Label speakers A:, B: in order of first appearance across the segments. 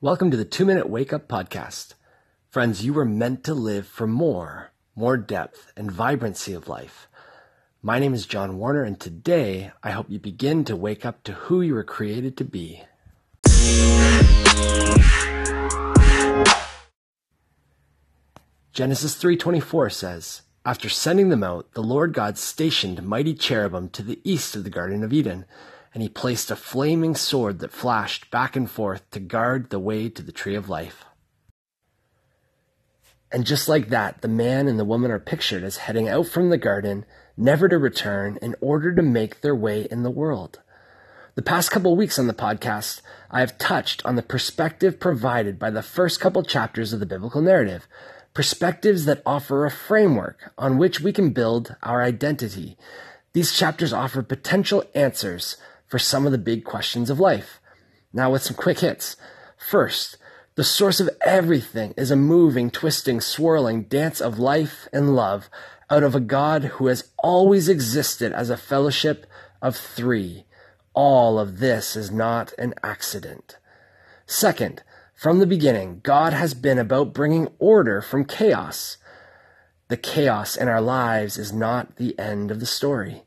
A: Welcome to the Two Minute Wake Up Podcast. Friends, you were meant to live for more, more depth and vibrancy of life. My name is John Warner, and today I hope you begin to wake up to who you were created to be. Genesis 3:24 says, "After sending them out, the Lord God stationed mighty cherubim to the east of the garden of Eden." And he placed a flaming sword that flashed back and forth to guard the way to the tree of life. And just like that, the man and the woman are pictured as heading out from the garden, never to return, in order to make their way in the world. The past couple weeks on the podcast, I have touched on the perspective provided by the first couple chapters of the biblical narrative, perspectives that offer a framework on which we can build our identity. These chapters offer potential answers for some of the big questions of life. Now, with some quick hits. First, the source of everything is a moving, twisting, swirling dance of life and love out of a God who has always existed as a fellowship of three. All of this is not an accident. Second, from the beginning, God has been about bringing order from chaos. The chaos in our lives is not the end of the story.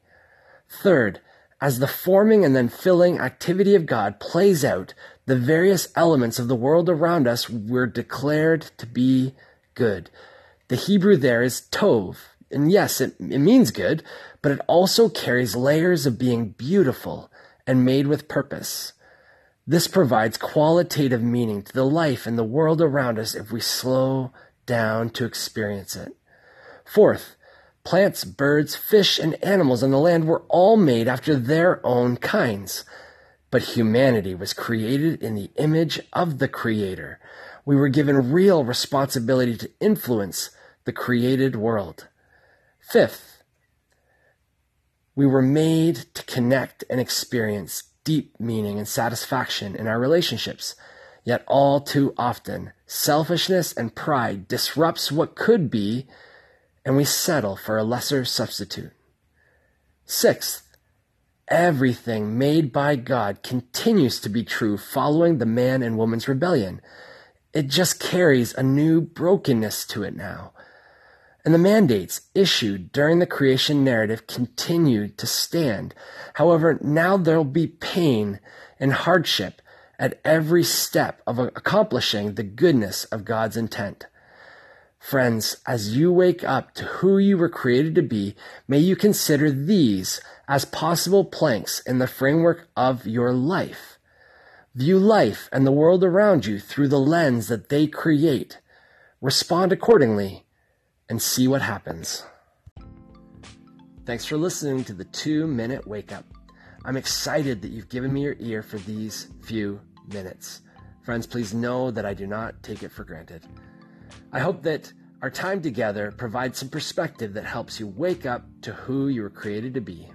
A: Third, as the forming and then filling activity of God plays out, the various elements of the world around us were declared to be good. The Hebrew there is tov. And yes, it, it means good, but it also carries layers of being beautiful and made with purpose. This provides qualitative meaning to the life and the world around us if we slow down to experience it. Fourth, Plants, birds, fish, and animals on the land were all made after their own kinds. But humanity was created in the image of the Creator. We were given real responsibility to influence the created world. Fifth, we were made to connect and experience deep meaning and satisfaction in our relationships. Yet all too often, selfishness and pride disrupts what could be and we settle for a lesser substitute. Sixth, everything made by God continues to be true following the man and woman's rebellion. It just carries a new brokenness to it now. And the mandates issued during the creation narrative continue to stand. However, now there'll be pain and hardship at every step of accomplishing the goodness of God's intent. Friends, as you wake up to who you were created to be, may you consider these as possible planks in the framework of your life. View life and the world around you through the lens that they create. Respond accordingly and see what happens. Thanks for listening to the two minute wake up. I'm excited that you've given me your ear for these few minutes. Friends, please know that I do not take it for granted. I hope that our time together provides some perspective that helps you wake up to who you were created to be.